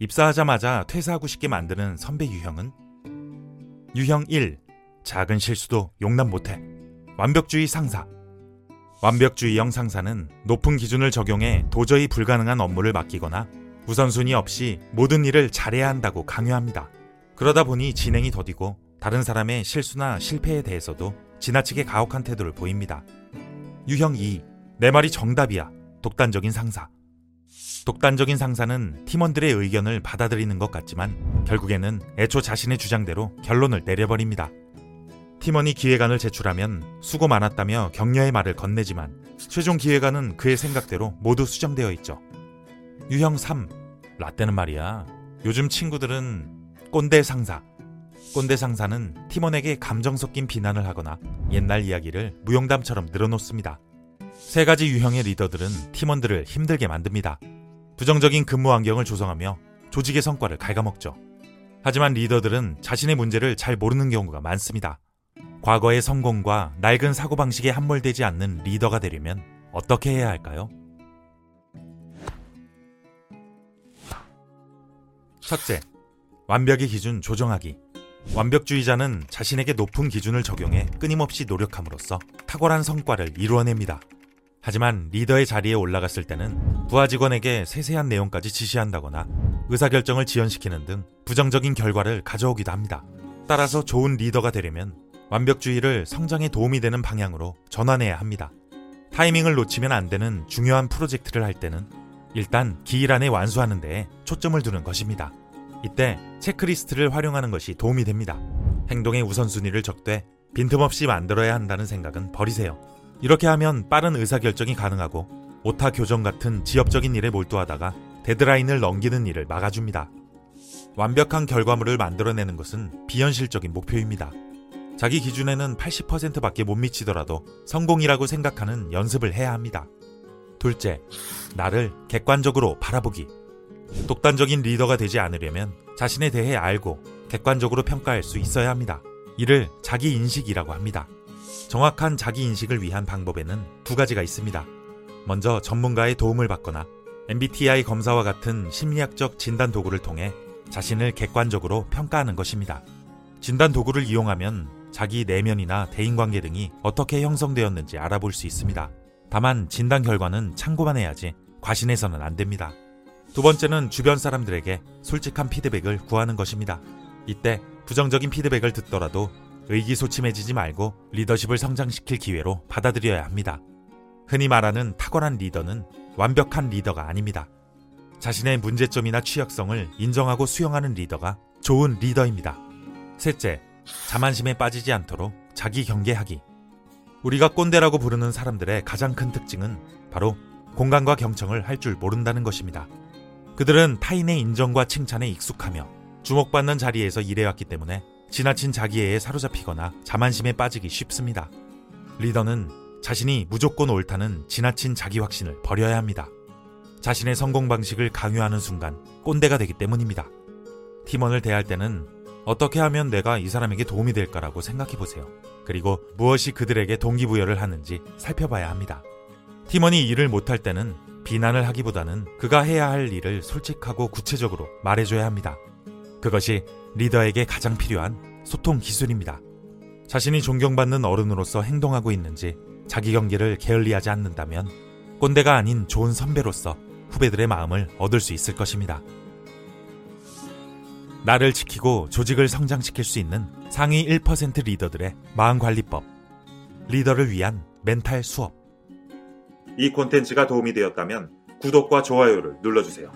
입사하자마자 퇴사하고 싶게 만드는 선배 유형은 유형 1. 작은 실수도 용납 못해. 완벽주의 상사. 완벽주의형 상사는 높은 기준을 적용해 도저히 불가능한 업무를 맡기거나 우선순위 없이 모든 일을 잘해야 한다고 강요합니다. 그러다 보니 진행이 더디고 다른 사람의 실수나 실패에 대해서도 지나치게 가혹한 태도를 보입니다. 유형 2. 내 말이 정답이야. 독단적인 상사. 독단적인 상사는 팀원들의 의견을 받아들이는 것 같지만 결국에는 애초 자신의 주장대로 결론을 내려버립니다. 팀원이 기획안을 제출하면 수고 많았다며 격려의 말을 건네지만 최종 기획안은 그의 생각대로 모두 수정되어 있죠. 유형 3. 라떼는 말이야. 요즘 친구들은 꼰대 상사. 꼰대 상사는 팀원에게 감정 섞인 비난을 하거나 옛날 이야기를 무용담처럼 늘어놓습니다. 세 가지 유형의 리더들은 팀원들을 힘들게 만듭니다. 부정적인 근무 환경을 조성하며 조직의 성과를 갉아먹죠. 하지만 리더들은 자신의 문제를 잘 모르는 경우가 많습니다. 과거의 성공과 낡은 사고방식에 함몰되지 않는 리더가 되려면 어떻게 해야 할까요? 첫째, 완벽의 기준 조정하기. 완벽주의자는 자신에게 높은 기준을 적용해 끊임없이 노력함으로써 탁월한 성과를 이루어냅니다. 하지만 리더의 자리에 올라갔을 때는 부하 직원에게 세세한 내용까지 지시한다거나 의사결정을 지연시키는 등 부정적인 결과를 가져오기도 합니다. 따라서 좋은 리더가 되려면 완벽주의를 성장에 도움이 되는 방향으로 전환해야 합니다. 타이밍을 놓치면 안 되는 중요한 프로젝트를 할 때는 일단 기일 안에 완수하는 데에 초점을 두는 것입니다. 이때 체크리스트를 활용하는 것이 도움이 됩니다. 행동의 우선순위를 적되 빈틈없이 만들어야 한다는 생각은 버리세요. 이렇게 하면 빠른 의사결정이 가능하고 오타 교정 같은 지엽적인 일에 몰두하다가 데드라인을 넘기는 일을 막아줍니다. 완벽한 결과물을 만들어내는 것은 비현실적인 목표입니다. 자기 기준에는 80%밖에 못 미치더라도 성공이라고 생각하는 연습을 해야 합니다. 둘째, 나를 객관적으로 바라보기. 독단적인 리더가 되지 않으려면 자신에 대해 알고 객관적으로 평가할 수 있어야 합니다. 이를 자기 인식이라고 합니다. 정확한 자기 인식을 위한 방법에는 두 가지가 있습니다. 먼저 전문가의 도움을 받거나 MBTI 검사와 같은 심리학적 진단 도구를 통해 자신을 객관적으로 평가하는 것입니다. 진단 도구를 이용하면 자기 내면이나 대인관계 등이 어떻게 형성되었는지 알아볼 수 있습니다. 다만 진단 결과는 참고만 해야지 과신해서는 안 됩니다. 두 번째는 주변 사람들에게 솔직한 피드백을 구하는 것입니다. 이때 부정적인 피드백을 듣더라도 의기소침해지지 말고 리더십을 성장시킬 기회로 받아들여야 합니다. 흔히 말하는 탁월한 리더는 완벽한 리더가 아닙니다. 자신의 문제점이나 취약성을 인정하고 수용하는 리더가 좋은 리더입니다. 셋째, 자만심에 빠지지 않도록 자기 경계하기. 우리가 꼰대라고 부르는 사람들의 가장 큰 특징은 바로 공간과 경청을 할 줄 모른다는 것입니다. 그들은 타인의 인정과 칭찬에 익숙하며 주목받는 자리에서 일해왔기 때문에 지나친 자기애에 사로잡히거나 자만심에 빠지기 쉽습니다. 리더는 자신이 무조건 옳다는 지나친 자기 확신을 버려야 합니다. 자신의 성공 방식을 강요하는 순간 꼰대가 되기 때문입니다. 팀원을 대할 때는 어떻게 하면 내가 이 사람에게 도움이 될까라고 생각해 보세요. 그리고 무엇이 그들에게 동기부여를 하는지 살펴봐야 합니다. 팀원이 일을 못할 때는 비난을 하기보다는 그가 해야 할 일을 솔직하고 구체적으로 말해줘야 합니다. 그것이 리더에게 가장 필요한 소통 기술입니다. 자신이 존경받는 어른으로서 행동하고 있는지 자기 경계를 게을리하지 않는다면 꼰대가 아닌 좋은 선배로서 후배들의 마음을 얻을 수 있을 것입니다. 나를 지키고 조직을 성장시킬 수 있는 상위 1% 리더들의 마음관리법. 리더를 위한 멘탈 수업. 이 콘텐츠가 도움이 되었다면 구독과 좋아요를 눌러주세요.